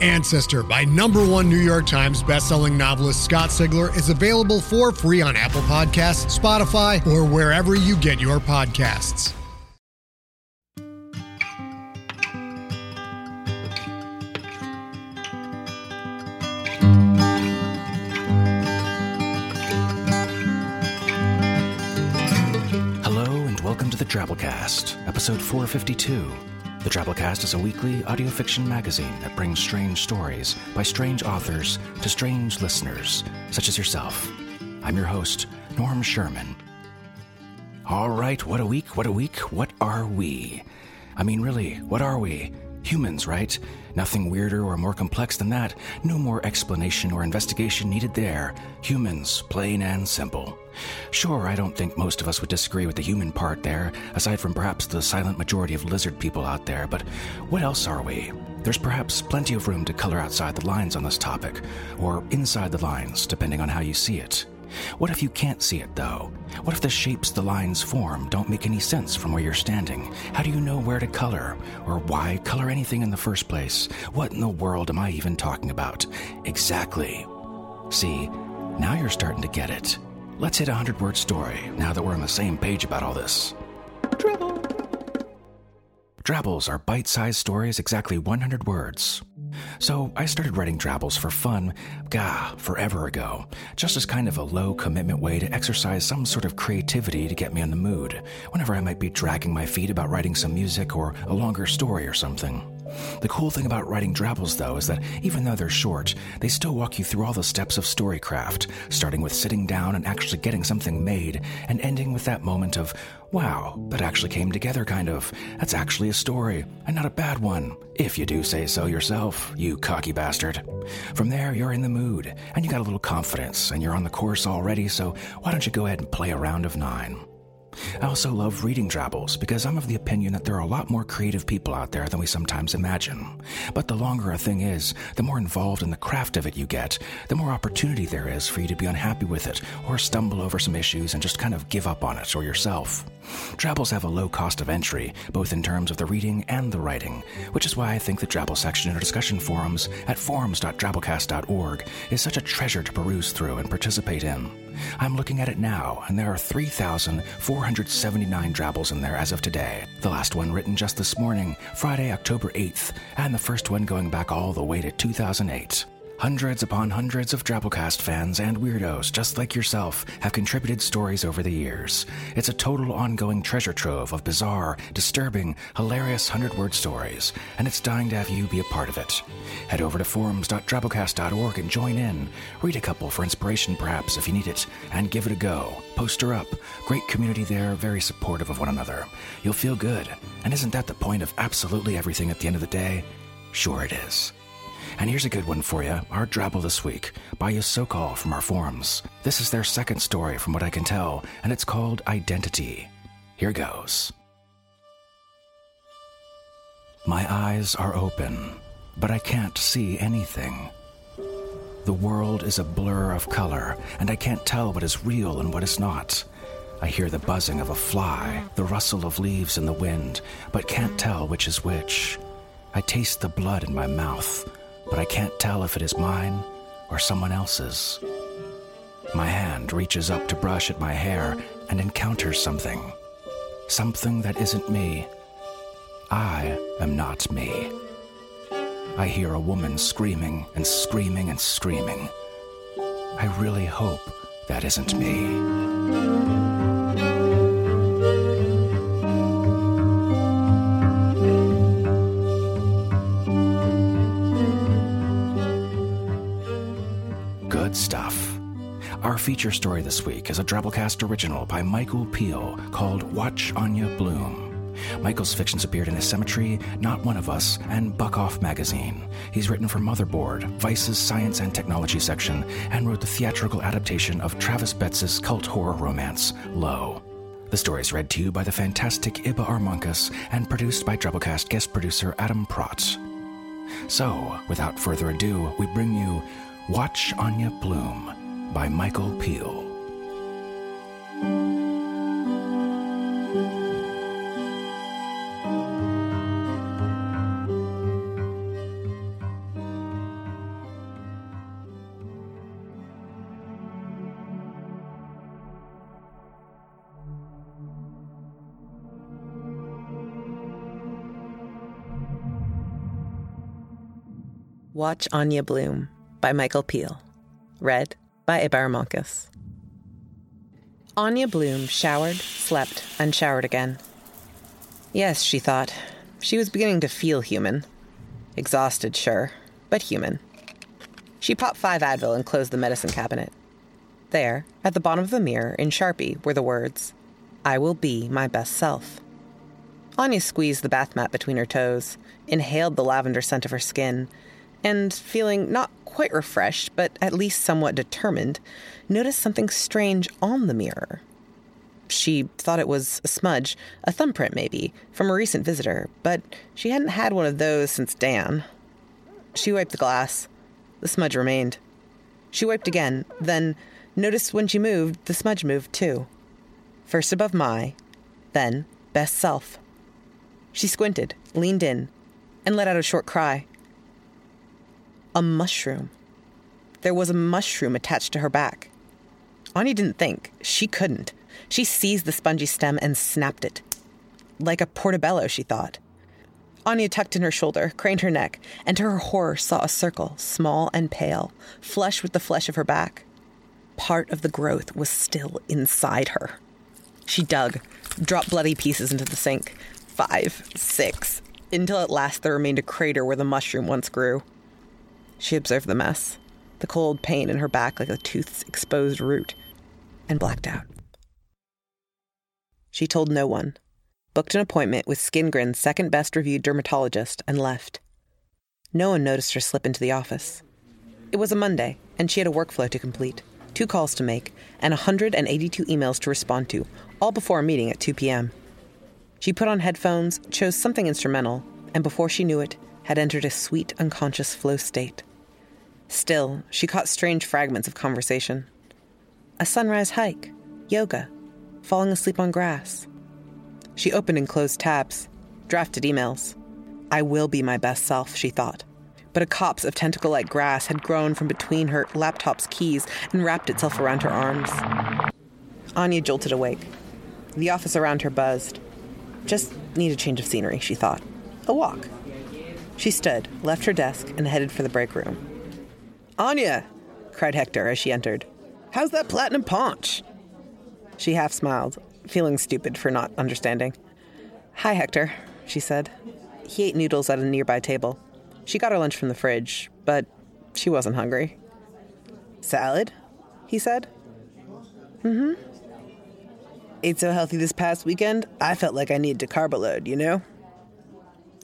Ancestor by number one New York Times bestselling novelist Scott Sigler is available for free on Apple Podcasts, Spotify, or wherever you get your podcasts. Hello and welcome to the Drabblecast, episode 452. The Drabblecast is a weekly audio fiction magazine that brings strange stories by strange authors to strange listeners, such as yourself. I'm your host, Norm Sherman. All right, what a week, what a week, what are we? I mean, really, what are we? Humans, right? Nothing weirder or more complex than that. No more explanation or investigation needed there. Humans, plain and simple. Sure, I don't think most of us would disagree with the human part there, aside from perhaps the silent majority of lizard people out there, but what else are we? There's perhaps plenty of room to color outside the lines on this topic, or inside the lines, depending on how you see it. What if you can't see it, though? What if the shapes the lines form don't make any sense from where you're standing? How do you know where to color? Or why color anything in the first place? What in the world am I even talking about? Exactly. See, now you're starting to get it. Let's hit a hundred word story now that we're on the same page about all this. Drabbles are bite sized stories, exactly 100 words. So I started writing Drabbles for fun, gah, forever ago, just as kind of a low commitment way to exercise some sort of creativity to get me in the mood, whenever I might be dragging my feet about writing some music or a longer story or something. The cool thing about writing Drabbles, though, is that even though they're short, they still walk you through all the steps of storycraft, starting with sitting down and actually getting something made, and ending with that moment of, wow, that actually came together kind of. That's actually a story, and not a bad one, if you do say so yourself, you cocky bastard. From there, you're in the mood, and you got a little confidence, and you're on the course already, so why don't you go ahead and play a round of nine? I also love reading Drabbles because I'm of the opinion that there are a lot more creative people out there than we sometimes imagine. But the longer a thing is, the more involved in the craft of it you get, the more opportunity there is for you to be unhappy with it or stumble over some issues and just kind of give up on it or yourself. Drabbles have a low cost of entry, both in terms of the reading and the writing, which is why I think the Drabble section in our discussion forums at forums.drabblecast.org is such a treasure to peruse through and participate in. I'm looking at it now, and there are 3,479 Drabbles in there as of today. The last one written just this morning, Friday, October 8th, and the first one going back all the way to 2008. Hundreds upon hundreds of Drabblecast fans and weirdos just like yourself have contributed stories over the years. It's a total ongoing treasure trove of bizarre, disturbing, hilarious hundred word stories, and it's dying to have you be a part of it. Head over to forums.drabblecast.org and join in. Read a couple for inspiration, perhaps, if you need it, and give it a go. Poster up. Great community there, very supportive of one another. You'll feel good. And isn't that the point of absolutely everything at the end of the day? Sure it is. And here's a good one for you our Drabble this week by Yosokol from our forums. This is their second story, from what I can tell, and it's called Identity. Here goes. My eyes are open, but I can't see anything. The world is a blur of color, and I can't tell what is real and what is not. I hear the buzzing of a fly, the rustle of leaves in the wind, but can't tell which is which. I taste the blood in my mouth, but I can't tell if it is mine or someone else's. My hand reaches up to brush at my hair and encounters something. Something that isn't me. I am not me. I hear a woman screaming and screaming and screaming. I really hope that isn't me. Feature story this week is a Drabblecast original by Michael Piel called Watch Anya Blume. Michael's fictions appeared in A Cemetery, Not One of Us, and Buck Off magazine. He's written for Motherboard, Vice's Science and Technology section, and wrote the theatrical adaptation of Travis Betz's cult horror romance, Lo. The story is read to you by the fantastic Iba Armonkas and produced by Drabblecast guest producer Adam Prott. So, without further ado, we bring you Watch Anya Blume by Michael Piel. Watch Anya Blume by Michael Piel. Read by Ibar Monkus. Anya Blume showered, slept, and showered again. Yes, she thought. She was beginning to feel human. Exhausted, sure, but human. She popped five Advil and closed the medicine cabinet. There, at the bottom of the mirror, in Sharpie, were the words, I will be my best self. Anya squeezed the bath mat between her toes, inhaled the lavender scent of her skin, and feeling not quite refreshed, but at least somewhat determined, noticed something strange on the mirror. She thought it was a smudge, a thumbprint maybe, from a recent visitor, but she hadn't had one of those since Dan. She wiped the glass. The smudge remained. She wiped again, then noticed when she moved, the smudge moved too. First above my, then best self. She squinted, leaned in, and let out a short cry a mushroom. There was a mushroom attached to her back. Anya didn't think. She couldn't. She seized the spongy stem and snapped it. Like a portobello, she thought. Anya tucked in her shoulder, craned her neck, and to her horror saw a circle, small and pale, flush with the flesh of her back. Part of the growth was still inside her. She dug, dropped bloody pieces into the sink. Five, six, until at last there remained a crater where the mushroom once grew. She observed the mess, the cold pain in her back like a tooth's exposed root, and blacked out. She told no one, booked an appointment with Skin Grin's second best reviewed dermatologist, and left. No one noticed her slip into the office. It was a Monday, and she had a workflow to complete, two calls to make, and 182 emails to respond to, all before a meeting at 2 p.m. She put on headphones, chose something instrumental, and before she knew it, had entered a sweet, unconscious flow state. Still, she caught strange fragments of conversation. A sunrise hike, yoga, falling asleep on grass. She opened and closed tabs, drafted emails. I will be my best self, she thought. But a copse of tentacle like grass had grown from between her laptop's keys and wrapped itself around her arms. Anya jolted awake. The office around her buzzed. Just need a change of scenery, she thought. A walk. She stood, left her desk, and headed for the break room. Anya, cried Hector as she entered. How's that platinum paunch? She half smiled, feeling stupid for not understanding. Hi, Hector, she said. He ate noodles at a nearby table. She got her lunch from the fridge, but she wasn't hungry. Salad? he said. Mm hmm. Ate so healthy this past weekend, I felt like I needed to carb load, you know?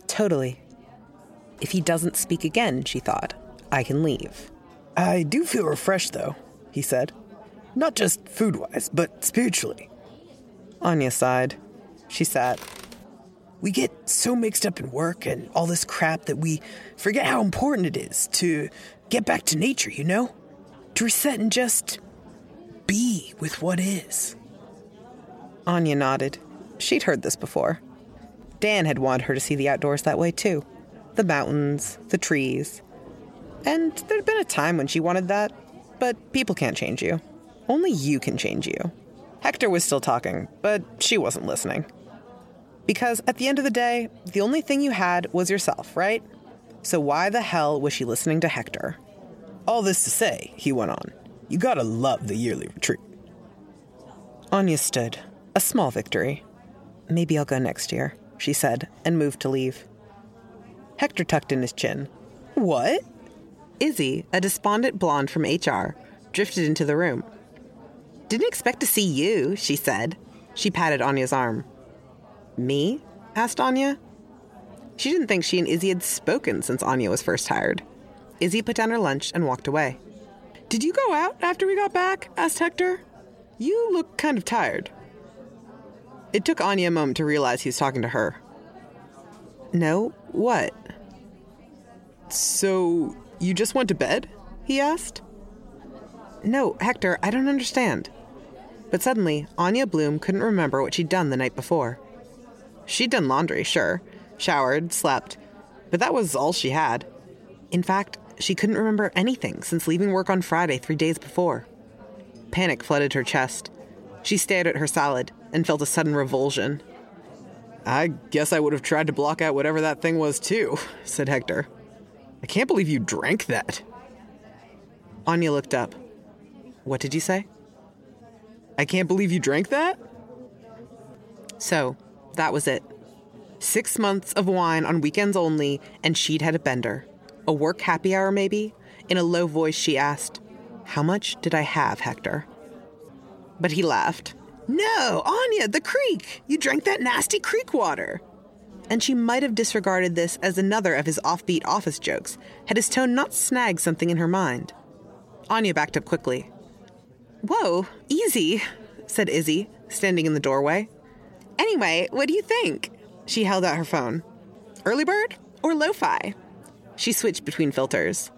Totally. If he doesn't speak again, she thought, I can leave. I do feel refreshed, though, he said. Not just food wise, but spiritually. Anya sighed. She sat. We get so mixed up in work and all this crap that we forget how important it is to get back to nature, you know? To reset and just be with what is. Anya nodded. She'd heard this before. Dan had wanted her to see the outdoors that way too the mountains, the trees. And there'd been a time when she wanted that, but people can't change you. Only you can change you. Hector was still talking, but she wasn't listening. Because at the end of the day, the only thing you had was yourself, right? So why the hell was she listening to Hector? All this to say, he went on, you gotta love the yearly retreat. Anya stood. A small victory. Maybe I'll go next year, she said, and moved to leave. Hector tucked in his chin. What? Izzy, a despondent blonde from HR, drifted into the room. Didn't expect to see you, she said. She patted Anya's arm. Me? asked Anya. She didn't think she and Izzy had spoken since Anya was first hired. Izzy put down her lunch and walked away. Did you go out after we got back? asked Hector. You look kind of tired. It took Anya a moment to realize he was talking to her. No, what? So, you just went to bed? he asked. No, Hector, I don't understand. But suddenly, Anya Blume couldn't remember what she'd done the night before. She'd done laundry, sure, showered, slept, but that was all she had. In fact, she couldn't remember anything since leaving work on Friday three days before. Panic flooded her chest. She stared at her salad and felt a sudden revulsion. I guess I would have tried to block out whatever that thing was too, said Hector. I can't believe you drank that. Anya looked up. What did you say? I can't believe you drank that? So, that was it. Six months of wine on weekends only, and she'd had a bender. A work happy hour, maybe? In a low voice, she asked, How much did I have, Hector? But he laughed. No, Anya, the creek! You drank that nasty creek water! And she might have disregarded this as another of his offbeat office jokes, had his tone not snagged something in her mind. Anya backed up quickly. Whoa, easy, said Izzy, standing in the doorway. Anyway, what do you think? She held out her phone. Early bird or lo fi? She switched between filters.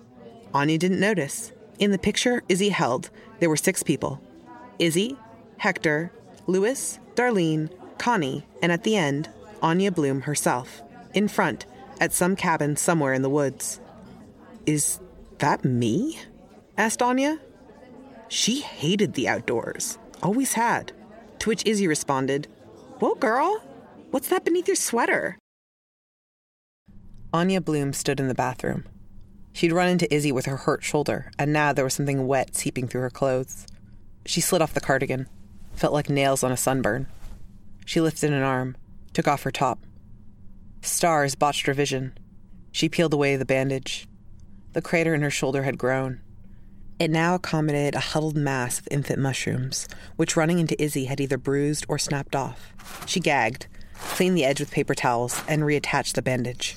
Anya didn't notice. In the picture Izzy held, there were six people Izzy, Hector, Lewis, Darlene, Connie, and at the end, Anya Blume herself, in front, at some cabin somewhere in the woods. Is that me? asked Anya. She hated the outdoors, always had. To which Izzy responded, Whoa, girl, what's that beneath your sweater? Anya Blume stood in the bathroom. She'd run into Izzy with her hurt shoulder, and now there was something wet seeping through her clothes. She slid off the cardigan, felt like nails on a sunburn. She lifted an arm, took off her top. Stars botched her vision. She peeled away the bandage. The crater in her shoulder had grown. It now accommodated a huddled mass of infant mushrooms, which running into Izzy had either bruised or snapped off. She gagged, cleaned the edge with paper towels, and reattached the bandage.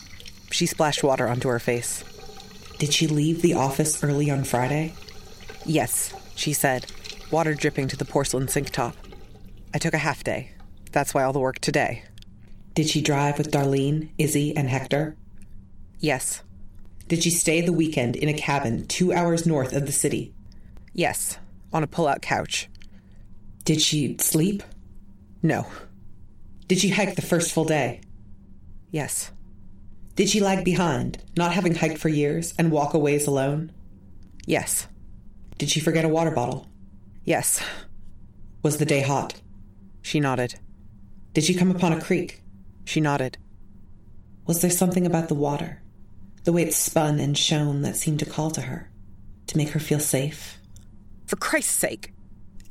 She splashed water onto her face. Did she leave the office early on Friday? Yes, she said, water dripping to the porcelain sink top. I took a half day. That's why all the work today. Did she drive with Darlene, Izzy, and Hector? Yes. Did she stay the weekend in a cabin two hours north of the city? Yes, on a pull out couch. Did she sleep? No. Did she hike the first full day? Yes. Did she lag behind, not having hiked for years, and walk a ways alone? Yes. Did she forget a water bottle? Yes. Was the day hot? She nodded. Did she come upon a creek? She nodded. Was there something about the water, the way it spun and shone, that seemed to call to her, to make her feel safe? For Christ's sake!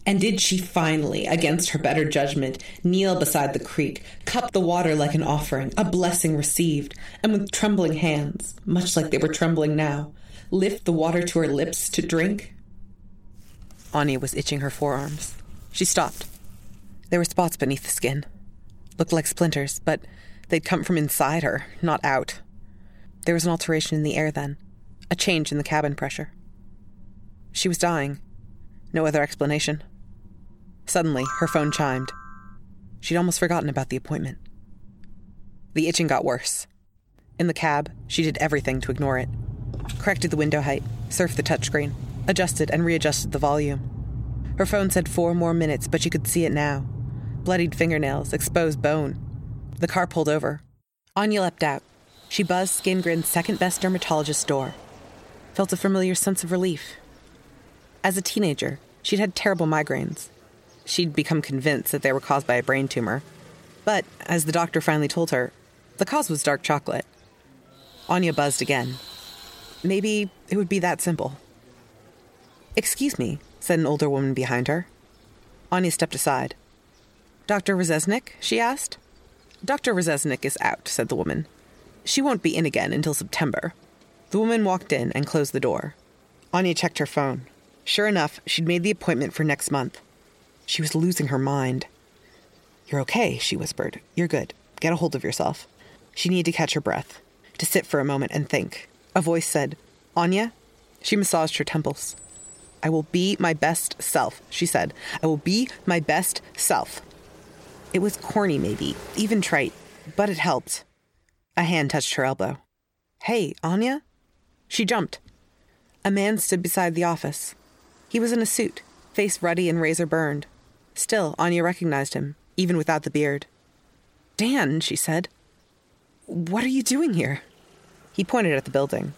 And did she finally, against her better judgment, kneel beside the creek, cup the water like an offering, a blessing received, and with trembling hands, much like they were trembling now, lift the water to her lips to drink? Anya was itching her forearms. She stopped. There were spots beneath the skin. Looked like splinters, but they'd come from inside her, not out. There was an alteration in the air then, a change in the cabin pressure. She was dying. No other explanation. Suddenly, her phone chimed. She'd almost forgotten about the appointment. The itching got worse. In the cab, she did everything to ignore it. Corrected the window height, surfed the touchscreen, adjusted and readjusted the volume. Her phone said four more minutes, but she could see it now. Bloodied fingernails, exposed bone. The car pulled over. Anya leapt out. She buzzed Skin Grin's second best dermatologist's door. Felt a familiar sense of relief. As a teenager, she'd had terrible migraines. She'd become convinced that they were caused by a brain tumor. But, as the doctor finally told her, the cause was dark chocolate. Anya buzzed again. Maybe it would be that simple. Excuse me, said an older woman behind her. Anya stepped aside. Dr. Rezesnik? she asked. Dr. Rezesnik is out, said the woman. She won't be in again until September. The woman walked in and closed the door. Anya checked her phone. Sure enough, she'd made the appointment for next month. She was losing her mind. You're okay, she whispered. You're good. Get a hold of yourself. She needed to catch her breath, to sit for a moment and think. A voice said, Anya? She massaged her temples. I will be my best self, she said. I will be my best self. It was corny, maybe, even trite, but it helped. A hand touched her elbow. Hey, Anya? She jumped. A man stood beside the office. He was in a suit, face ruddy and razor burned. Still, Anya recognized him, even without the beard. Dan, she said. What are you doing here? He pointed at the building.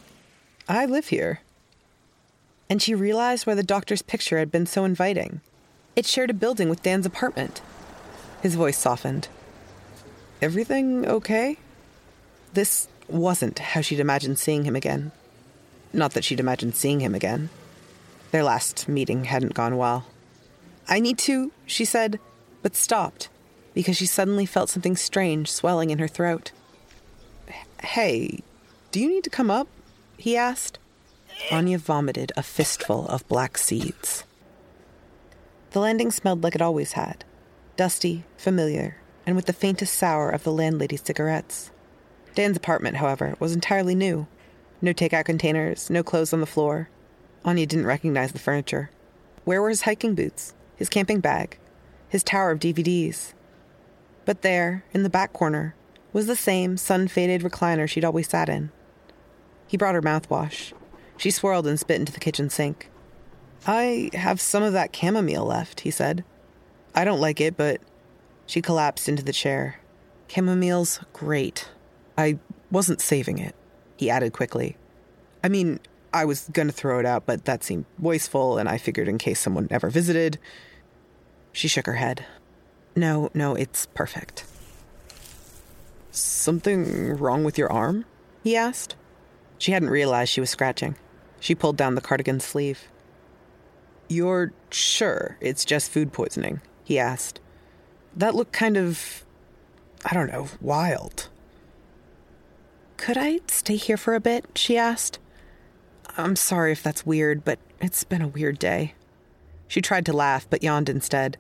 I live here. And she realized why the doctor's picture had been so inviting. It shared a building with Dan's apartment. His voice softened. Everything okay? This wasn't how she'd imagined seeing him again. Not that she'd imagined seeing him again. Their last meeting hadn't gone well. I need to, she said, but stopped because she suddenly felt something strange swelling in her throat. Hey, do you need to come up? he asked. Anya vomited a fistful of black seeds. The landing smelled like it always had dusty, familiar, and with the faintest sour of the landlady's cigarettes. Dan's apartment, however, was entirely new. No takeout containers, no clothes on the floor. Anya didn't recognize the furniture. Where were his hiking boots, his camping bag, his tower of DVDs? But there, in the back corner, was the same sun faded recliner she'd always sat in. He brought her mouthwash. She swirled and spit into the kitchen sink. I have some of that chamomile left, he said. I don't like it, but. She collapsed into the chair. Chamomile's great. I wasn't saving it, he added quickly. I mean, I was gonna throw it out, but that seemed wasteful, and I figured in case someone ever visited. She shook her head. No, no, it's perfect. Something wrong with your arm? he asked. She hadn't realized she was scratching. She pulled down the cardigan's sleeve. You're sure it's just food poisoning? He asked. That looked kind of, I don't know, wild. Could I stay here for a bit? she asked. I'm sorry if that's weird, but it's been a weird day. She tried to laugh, but yawned instead.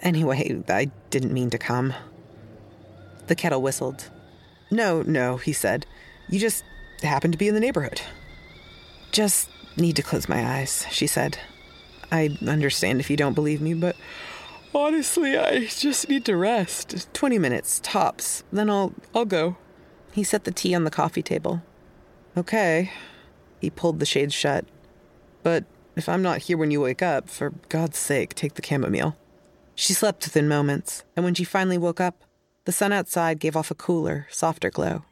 Anyway, I didn't mean to come. The kettle whistled. No, no, he said. You just happened to be in the neighborhood. Just need to close my eyes, she said. I understand if you don't believe me, but honestly, I just need to rest. 20 minutes, tops. Then I'll I'll go. He set the tea on the coffee table. Okay. He pulled the shades shut. But if I'm not here when you wake up, for God's sake, take the chamomile. She slept within moments, and when she finally woke up, the sun outside gave off a cooler, softer glow.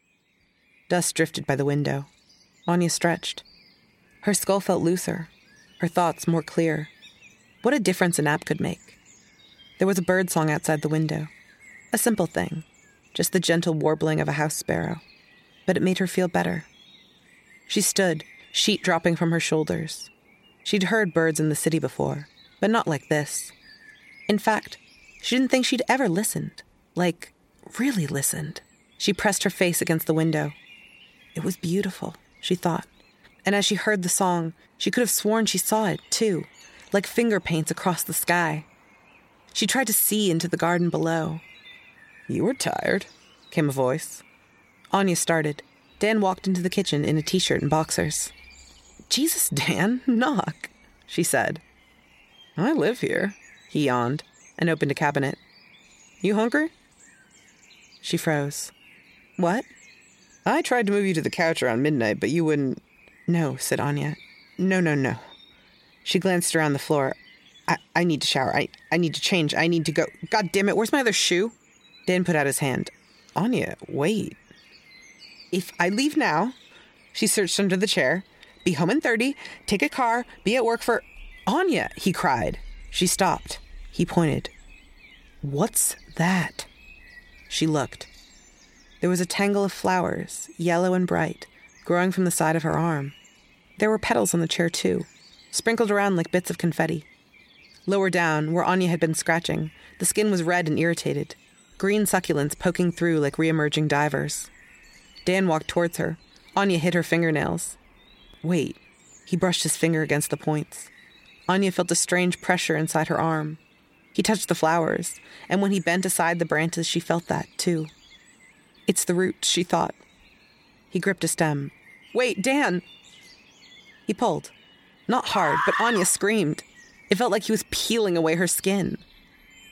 Dust drifted by the window. Anya stretched. Her skull felt looser, her thoughts more clear. What a difference a nap could make. There was a bird song outside the window. A simple thing, just the gentle warbling of a house sparrow. But it made her feel better. She stood, sheet dropping from her shoulders. She'd heard birds in the city before, but not like this. In fact, she didn't think she'd ever listened. Like, really listened. She pressed her face against the window. It was beautiful, she thought. And as she heard the song, she could have sworn she saw it, too, like finger paints across the sky. She tried to see into the garden below. You were tired, came a voice. Anya started. Dan walked into the kitchen in a t shirt and boxers. Jesus, Dan, knock, she said. I live here, he yawned and opened a cabinet. You hungry? She froze. What? I tried to move you to the couch around midnight, but you wouldn't. No, said Anya. No, no, no. She glanced around the floor. I, I need to shower. I, I need to change. I need to go. God damn it, where's my other shoe? Dan put out his hand. Anya, wait. If I leave now, she searched under the chair, be home in 30, take a car, be at work for. Anya, he cried. She stopped. He pointed. What's that? She looked. There was a tangle of flowers, yellow and bright, growing from the side of her arm. There were petals on the chair, too, sprinkled around like bits of confetti. Lower down, where Anya had been scratching, the skin was red and irritated, green succulents poking through like re-emerging divers. Dan walked towards her. Anya hit her fingernails. Wait. He brushed his finger against the points. Anya felt a strange pressure inside her arm. He touched the flowers, and when he bent aside the branches, she felt that, too. It's the roots, she thought. He gripped a stem. Wait, Dan! He pulled. Not hard, but Anya screamed. It felt like he was peeling away her skin.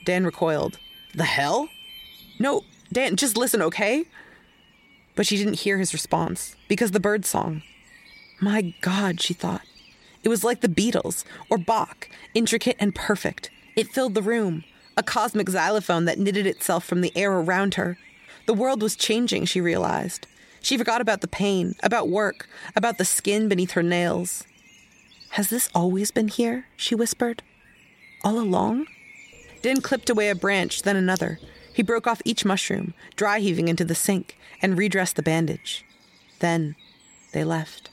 Dan recoiled. The hell? No, Dan, just listen, okay? But she didn't hear his response because the bird song. My God, she thought. It was like the Beatles or Bach, intricate and perfect. It filled the room, a cosmic xylophone that knitted itself from the air around her. The world was changing, she realized. She forgot about the pain, about work, about the skin beneath her nails. Has this always been here? she whispered. All along? Dan clipped away a branch, then another. He broke off each mushroom, dry heaving into the sink, and redressed the bandage. Then they left.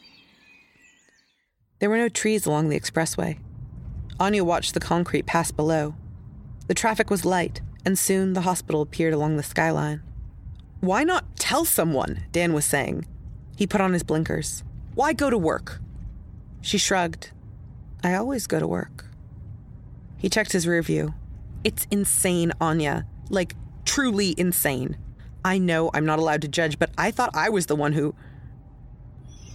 There were no trees along the expressway. Anya watched the concrete pass below. The traffic was light, and soon the hospital appeared along the skyline. Why not tell someone? Dan was saying. He put on his blinkers. Why go to work? She shrugged. I always go to work. He checked his rear view. It's insane, Anya. Like, truly insane. I know I'm not allowed to judge, but I thought I was the one who.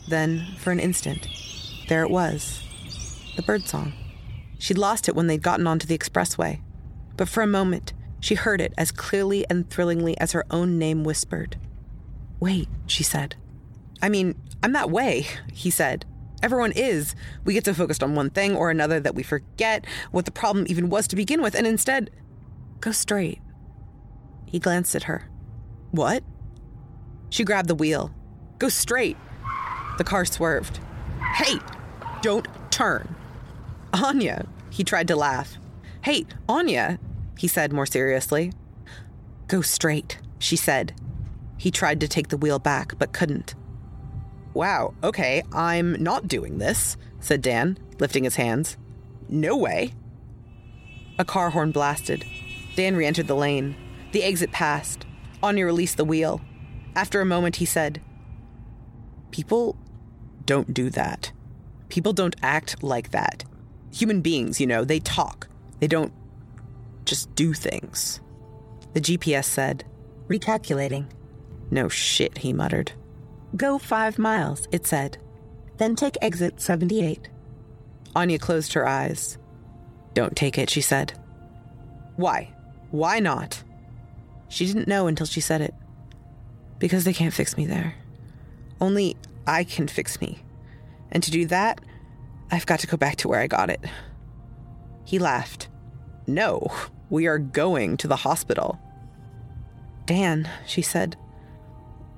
Then, for an instant, there it was the birdsong. She'd lost it when they'd gotten onto the expressway. But for a moment, she heard it as clearly and thrillingly as her own name whispered. Wait, she said. I mean, I'm that way, he said. Everyone is. We get so focused on one thing or another that we forget what the problem even was to begin with, and instead, go straight. He glanced at her. What? She grabbed the wheel. Go straight. The car swerved. Hey, don't turn. Anya, he tried to laugh. Hey, Anya, he said more seriously. Go straight, she said. He tried to take the wheel back, but couldn't. Wow, okay, I'm not doing this, said Dan, lifting his hands. No way. A car horn blasted. Dan re entered the lane. The exit passed. Anya released the wheel. After a moment, he said, People don't do that. People don't act like that. Human beings, you know, they talk. They don't just do things. The GPS said, Recalculating. No shit, he muttered. Go five miles, it said. Then take exit 78. Anya closed her eyes. Don't take it, she said. Why? Why not? She didn't know until she said it. Because they can't fix me there. Only I can fix me. And to do that, I've got to go back to where I got it. He laughed. No, we are going to the hospital. Dan, she said,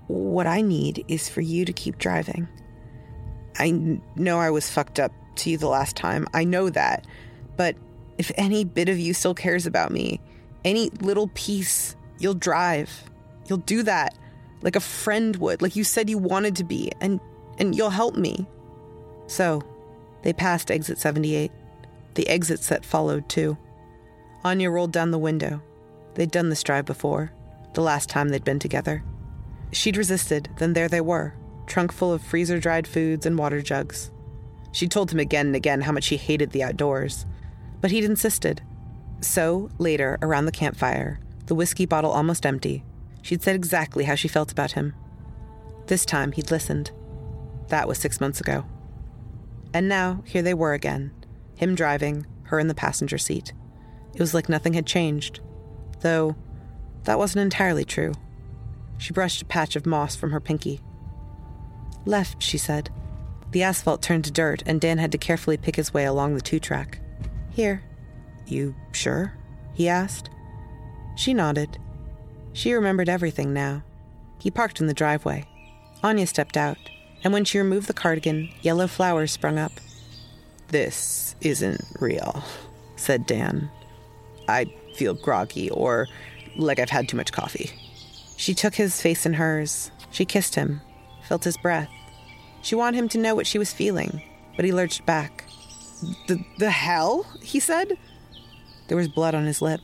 what I need is for you to keep driving. I know I was fucked up to you the last time. I know that. But if any bit of you still cares about me, any little piece, you'll drive. You'll do that like a friend would, like you said you wanted to be, and and you'll help me. So, they passed exit 78. The exits that followed too. Anya rolled down the window. They'd done this drive before, the last time they'd been together. She'd resisted, then there they were, trunk full of freezer dried foods and water jugs. She'd told him again and again how much she hated the outdoors, but he'd insisted. So, later, around the campfire, the whiskey bottle almost empty, she'd said exactly how she felt about him. This time, he'd listened. That was six months ago. And now, here they were again him driving, her in the passenger seat. It was like nothing had changed, though that wasn't entirely true. She brushed a patch of moss from her pinky. Left, she said. The asphalt turned to dirt, and Dan had to carefully pick his way along the two track. Here. You sure? he asked. She nodded. She remembered everything now. He parked in the driveway. Anya stepped out, and when she removed the cardigan, yellow flowers sprung up. This isn't real, said Dan. I feel groggy or like I've had too much coffee. She took his face in hers. She kissed him, felt his breath. She wanted him to know what she was feeling, but he lurched back. The, the hell? he said. There was blood on his lip.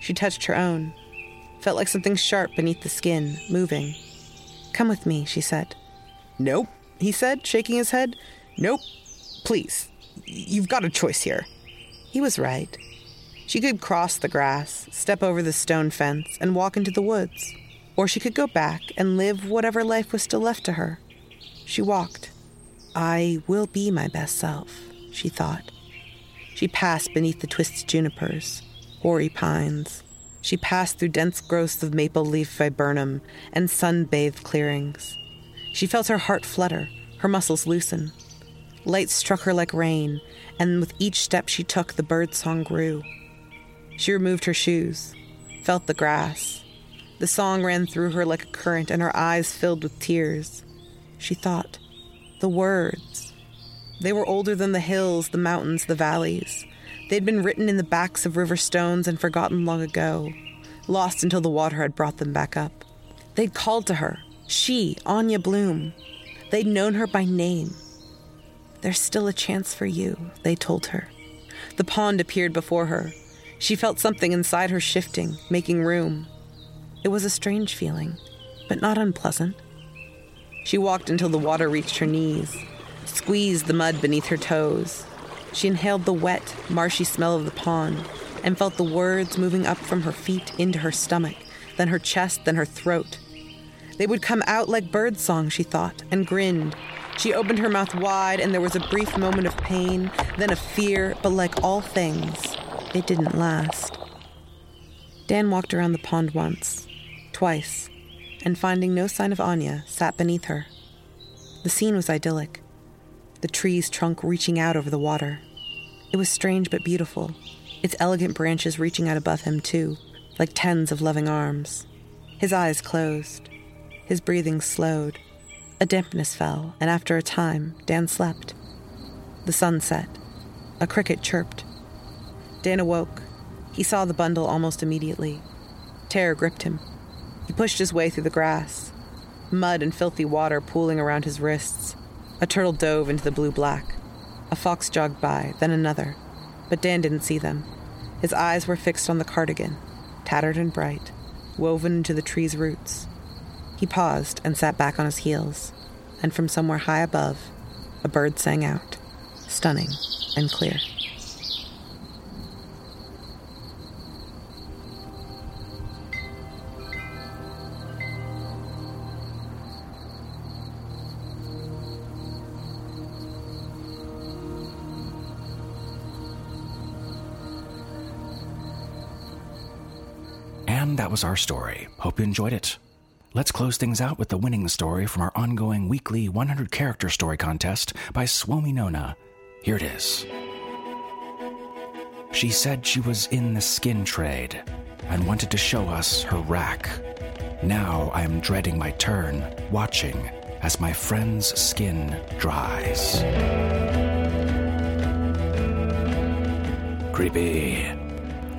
She touched her own, felt like something sharp beneath the skin, moving. Come with me, she said. Nope, he said, shaking his head. Nope. Please. You've got a choice here. He was right. She could cross the grass, step over the stone fence, and walk into the woods. Or she could go back and live whatever life was still left to her. She walked. I will be my best self, she thought. She passed beneath the twisted junipers, hoary pines. She passed through dense growths of maple leaf viburnum and sun bathed clearings. She felt her heart flutter, her muscles loosen. Light struck her like rain, and with each step she took, the bird song grew. She removed her shoes, felt the grass. The song ran through her like a current, and her eyes filled with tears. She thought, the words. They were older than the hills, the mountains, the valleys. They'd been written in the backs of river stones and forgotten long ago, lost until the water had brought them back up. They'd called to her, she, Anya Blume. They'd known her by name. There's still a chance for you, they told her. The pond appeared before her. She felt something inside her shifting, making room. It was a strange feeling, but not unpleasant. She walked until the water reached her knees, squeezed the mud beneath her toes. She inhaled the wet, marshy smell of the pond and felt the words moving up from her feet into her stomach, then her chest, then her throat. They would come out like birdsong, she thought, and grinned. She opened her mouth wide, and there was a brief moment of pain, then of fear, but like all things, it didn't last. Dan walked around the pond once, twice, and finding no sign of Anya, sat beneath her. The scene was idyllic, the tree's trunk reaching out over the water. It was strange but beautiful, its elegant branches reaching out above him, too, like tens of loving arms. His eyes closed. His breathing slowed. A dampness fell, and after a time, Dan slept. The sun set. A cricket chirped. Dan awoke. He saw the bundle almost immediately. Terror gripped him. He pushed his way through the grass, mud and filthy water pooling around his wrists. A turtle dove into the blue black. A fox jogged by, then another, but Dan didn't see them. His eyes were fixed on the cardigan, tattered and bright, woven into the tree's roots. He paused and sat back on his heels, and from somewhere high above, a bird sang out, stunning and clear. That was our story. Hope you enjoyed it. Let's close things out with the winning story from our ongoing weekly 100 character story contest by Swomi Nona. Here it is. She said she was in the skin trade and wanted to show us her rack. Now I am dreading my turn, watching as my friend's skin dries. Creepy.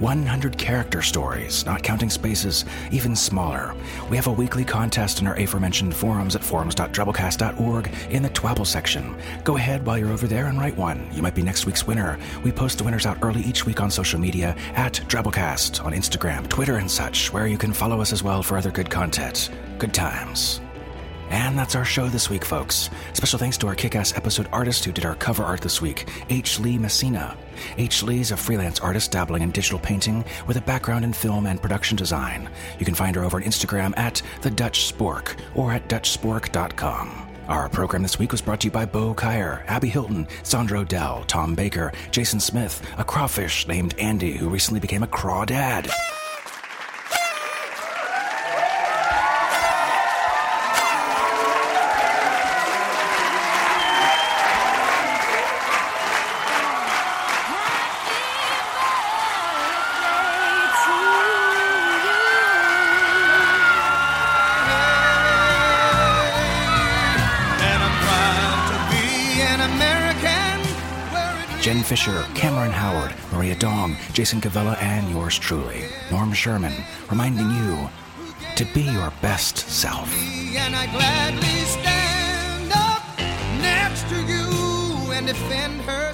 100 character stories, not counting spaces, even smaller. We have a weekly contest in our aforementioned forums at forums.drabblecast.org in the Twabble section. Go ahead while you're over there and write one. You might be next week's winner. We post the winners out early each week on social media at Drabblecast on Instagram, Twitter, and such, where you can follow us as well for other good content. Good times. And that's our show this week, folks. Special thanks to our kick ass episode artist who did our cover art this week, H. Lee Messina. H. Lee is a freelance artist dabbling in digital painting with a background in film and production design. You can find her over on Instagram at The Dutch Spork or at DutchSpork.com. Our program this week was brought to you by Bo Kyer, Abby Hilton, Sandra Odell, Tom Baker, Jason Smith, a crawfish named Andy who recently became a crawdad. Fisher, Cameron Howard, Maria Dong, Jason Cavella, and yours truly, Norm Sherman, reminding you to be your best self. And I gladly stand up next to you and defend her